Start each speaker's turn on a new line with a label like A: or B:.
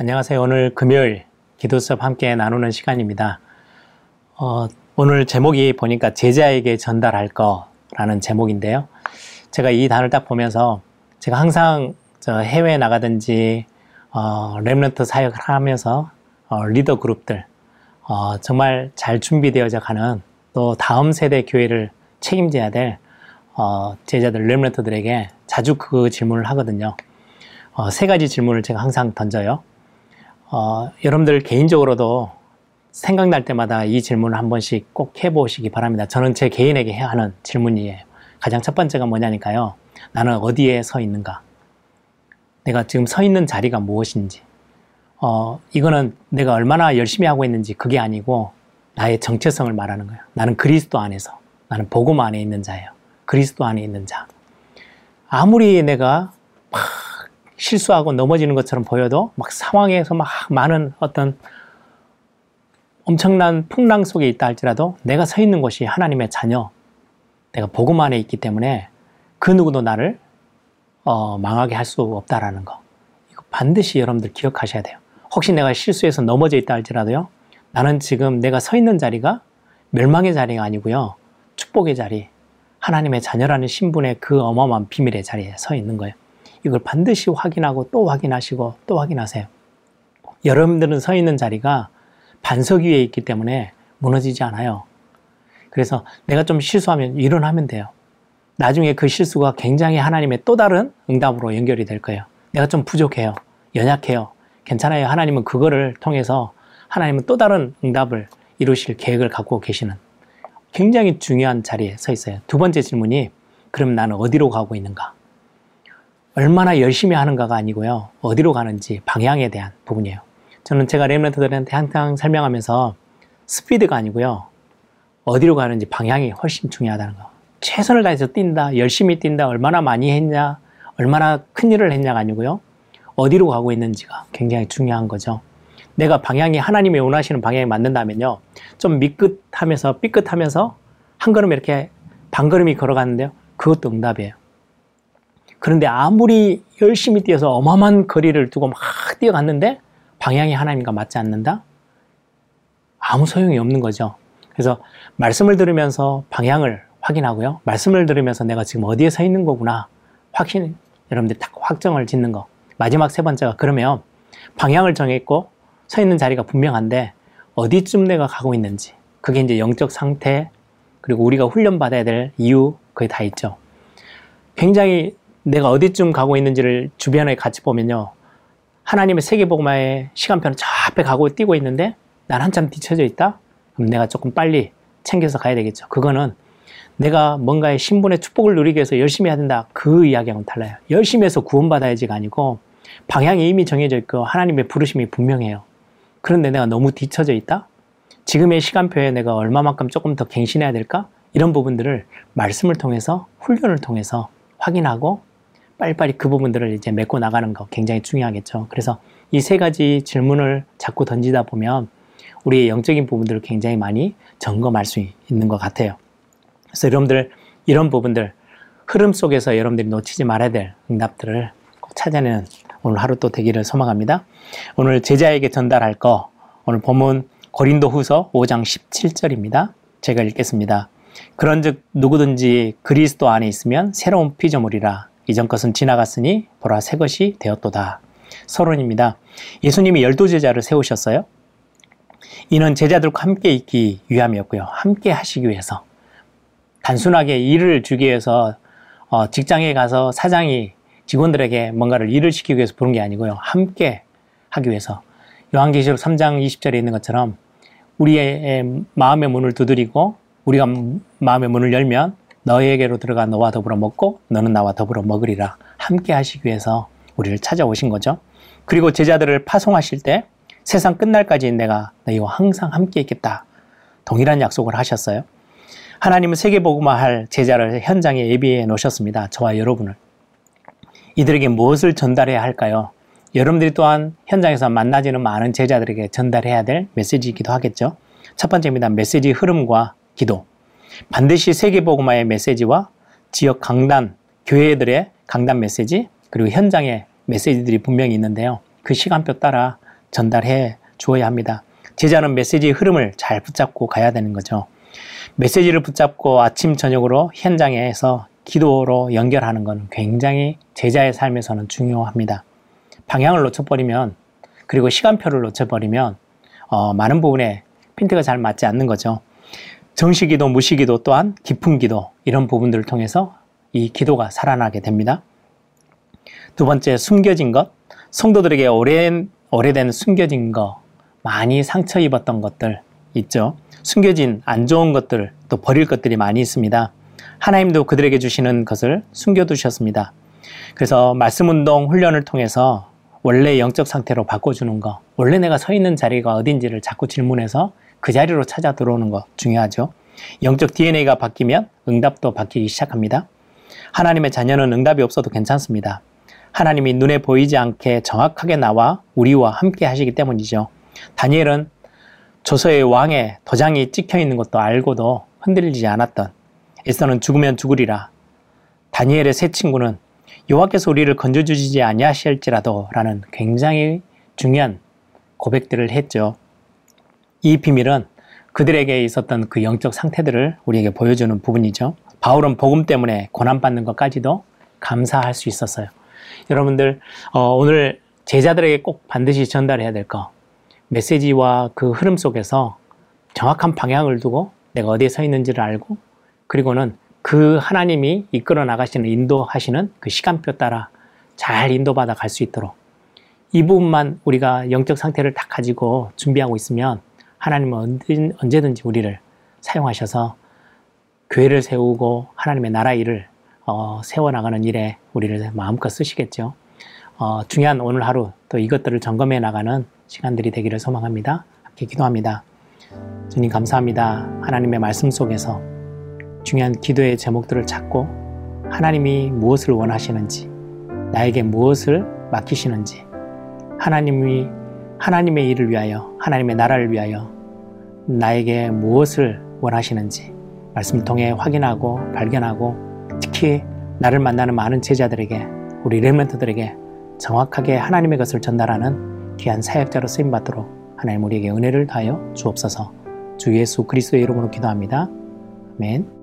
A: 안녕하세요. 오늘 금요일 기도 수업 함께 나누는 시간입니다. 어, 오늘 제목이 보니까 제자에게 전달할 거라는 제목인데요. 제가 이 단어를 딱 보면서 제가 항상 저 해외에 나가든지 어, remnant 사역을 하면서 어, 리더 그룹들 어, 정말 잘 준비되어져 가는 또 다음 세대 교회를 책임져야 될 어, 제자들 remnant들에게 자주 그 질문을 하거든요. 어, 세 가지 질문을 제가 항상 던져요. 어, 여러분들 개인적으로도 생각날 때마다 이 질문을 한 번씩 꼭 해보시기 바랍니다. 저는 제 개인에게 해야 하는 질문이에요. 가장 첫 번째가 뭐냐니까요. 나는 어디에 서 있는가? 내가 지금 서 있는 자리가 무엇인지. 어, 이거는 내가 얼마나 열심히 하고 있는지 그게 아니고 나의 정체성을 말하는 거예요. 나는 그리스도 안에서, 나는 복음 안에 있는 자예요. 그리스도 안에 있는 자. 아무리 내가 막 실수하고 넘어지는 것처럼 보여도 막 상황에서 막 많은 어떤 엄청난 풍랑 속에 있다 할지라도 내가 서 있는 곳이 하나님의 자녀, 내가 복음 안에 있기 때문에 그 누구도 나를 어, 망하게 할 수 없다라는 거. 이거 반드시 여러분들 기억하셔야 돼요. 혹시 내가 실수해서 넘어져 있다 할지라도요. 나는 지금 내가 서 있는 자리가 멸망의 자리가 아니고요. 축복의 자리, 하나님의 자녀라는 신분의 그 어마어마한 비밀의 자리에 서 있는 거예요. 이걸 반드시 확인하고 또 확인하시고 또 확인하세요. 여러분들은 서 있는 자리가 반석 위에 있기 때문에 무너지지 않아요. 그래서 내가 좀 실수하면 일어나면 돼요. 나중에 그 실수가 굉장히 하나님의 또 다른 응답으로 연결이 될 거예요. 내가 좀 부족해요. 연약해요. 괜찮아요. 하나님은 그거를 통해서 하나님은 또 다른 응답을 이루실 계획을 갖고 계시는 굉장히 중요한 자리에 서 있어요. 두 번째 질문이 그럼 나는 어디로 가고 있는가? 얼마나 열심히 하는가가 아니고요. 어디로 가는지 방향에 대한 부분이에요. 저는 제가 랩런트들한테 항상 설명하면서 스피드가 아니고요. 어디로 가는지 방향이 훨씬 중요하다는 거. 최선을 다해서 뛴다, 열심히 뛴다, 얼마나 많이 했냐, 얼마나 큰 일을 했냐가 아니고요. 어디로 가고 있는지가 굉장히 중요한 거죠. 내가 방향이 하나님이 원하시는 방향에 맞는다면요. 좀 미끗하면서 삐끗하면서 한 걸음 이렇게 반걸음이 걸어갔는데요. 그것도 응답이에요. 그런데 아무리 열심히 뛰어서 어마어마한 거리를 두고 막 뛰어갔는데 방향이 하나님과 맞지 않는다? 아무 소용이 없는 거죠. 그래서 말씀을 들으면서 방향을 확인하고요. 말씀을 들으면서 내가 지금 어디에 서 있는 거구나. 확신, 여러분들 딱 확정을 짓는 거. 마지막 세 번째가 그러면 방향을 정했고 서 있는 자리가 분명한데 어디쯤 내가 가고 있는지. 그게 이제 영적 상태, 그리고 우리가 훈련받아야 될 이유, 그게 다 있죠. 굉장히 내가 어디쯤 가고 있는지를 주변에 같이 보면요. 하나님의 세계복음화의 시간표는 저 앞에 가고 뛰고 있는데 난 한참 뒤쳐져 있다? 그럼 내가 조금 빨리 챙겨서 가야 되겠죠. 그거는 내가 뭔가의 신분의 축복을 누리기 위해서 열심히 해야 된다. 그 이야기하고는 달라요. 열심히 해서 구원받아야지가 아니고 방향이 이미 정해져 있고 하나님의 부르심이 분명해요. 그런데 내가 너무 뒤쳐져 있다? 지금의 시간표에 내가 얼마만큼 조금 더 갱신해야 될까? 이런 부분들을 말씀을 통해서 훈련을 통해서 확인하고 빨리빨리 그 부분들을 이제 메꿔 나가는 거 굉장히 중요하겠죠. 그래서 이 세 가지 질문을 자꾸 던지다 보면 우리의 영적인 부분들을 굉장히 많이 점검할 수 있는 것 같아요. 그래서 여러분들 이런 부분들 흐름 속에서 여러분들이 놓치지 말아야 될 응답들을 꼭 찾아내는 오늘 하루 또 되기를 소망합니다. 오늘 제자에게 전달할 거 오늘 본문 고린도 후서 5장 17절입니다. 제가 읽겠습니다. 그런즉 누구든지 그리스도 안에 있으면 새로운 피조물이라 이전 것은 지나갔으니 보라 새 것이 되었도다. 서론입니다. 예수님이 열두 제자를 세우셨어요. 이는 제자들과 함께 있기 위함이었고요. 함께 하시기 위해서. 단순하게 일을 주기 위해서 어, 직장에 가서 사장이 직원들에게 뭔가를 일을 시키기 위해서 부른 게 아니고요. 함께 하기 위해서. 요한계시록 3장 20절에 있는 것처럼 우리의 마음의 문을 두드리고 우리가 마음의 문을 열면 너에게로 들어가 너와 더불어 먹고 너는 나와 더불어 먹으리라 함께 하시기 위해서 우리를 찾아오신 거죠. 그리고 제자들을 파송하실 때 세상 끝날까지 내가 너희와 항상 함께 있겠다. 동일한 약속을 하셨어요. 하나님은 세계복음화할 제자를 현장에 예비해 놓으셨습니다. 저와 여러분을. 이들에게 무엇을 전달해야 할까요? 여러분들이 또한 현장에서 만나지는 많은 제자들에게 전달해야 될 메시지이기도 하겠죠. 첫 번째입니다. 메시지 흐름과 기도. 반드시 세계복음화의 메시지와 지역 강단, 교회들의 강단 메시지, 그리고 현장의 메시지들이 분명히 있는데요. 그 시간표 따라 전달해 주어야 합니다. 제자는 메시지의 흐름을 잘 붙잡고 가야 되는 거죠. 메시지를 붙잡고 아침, 저녁으로 현장에서 기도로 연결하는 건 굉장히 제자의 삶에서는 중요합니다. 방향을 놓쳐버리면, 그리고 시간표를 놓쳐버리면, 어, 많은 부분에 핀트가 잘 맞지 않는 거죠. 정시기도, 무시기도 또한 깊은 기도, 이런 부분들을 통해서 이 기도가 살아나게 됩니다. 두 번째, 숨겨진 것. 성도들에게 오랜, 오래된 숨겨진 거, 많이 상처 입었던 것들 있죠. 숨겨진 안 좋은 것들, 또 버릴 것들이 많이 있습니다. 하나님도 그들에게 주시는 것을 숨겨두셨습니다. 그래서 말씀 운동 훈련을 통해서 원래 영적 상태로 바꿔주는 거, 원래 내가 서 있는 자리가 어딘지를 자꾸 질문해서 그 자리로 찾아 들어오는 거 중요하죠. 영적 DNA가 바뀌면 응답도 바뀌기 시작합니다. 하나님의 자녀는 응답이 없어도 괜찮습니다. 하나님이 눈에 보이지 않게 정확하게 나와 우리와 함께 하시기 때문이죠. 다니엘은 조서의 왕의 도장이 찍혀 있는 것도 알고도 흔들리지 않았던 에서는 죽으면 죽으리라. 다니엘의 세 친구는 여호와께서 우리를 건져주시지 아니하실지라도라는 굉장히 중요한 고백들을 했죠. 이 비밀은 그들에게 있었던 그 영적 상태들을 우리에게 보여주는 부분이죠. 바울은 복음 때문에 고난받는 것까지도 감사할 수 있었어요. 여러분들 어, 오늘 제자들에게 꼭 반드시 전달해야 될 거. 메시지와 그 흐름 속에서 정확한 방향을 두고 내가 어디에 서 있는지를 알고 그리고는 그 하나님이 이끌어 나가시는 인도하시는 그 시간표 따라 잘 인도받아 갈 수 있도록 이 부분만 우리가 영적 상태를 딱 가지고 준비하고 있으면 하나님은 언제든지 우리를 사용하셔서 교회를 세우고 하나님의 나라 일을 어, 세워나가는 일에 우리를 마음껏 쓰시겠죠. 어, 중요한 오늘 하루 또 이것들을 점검해 나가는 시간들이 되기를 소망합니다. 함께 기도합니다. 주님 감사합니다. 하나님의 말씀 속에서 중요한 기도의 제목들을 찾고 하나님이 무엇을 원하시는지 나에게 무엇을 맡기시는지 하나님이 하나님의 일을 위하여 하나님의 나라를 위하여 나에게 무엇을 원하시는지 말씀을 통해 확인하고 발견하고 특히 나를 만나는 많은 제자들에게 우리 레멘트들에게 정확하게 하나님의 것을 전달하는 귀한 사역자로 쓰임 받도록 하나님 우리에게 은혜를 다하여 주옵소서. 주 예수 그리스도의 이름으로 기도합니다. 아멘.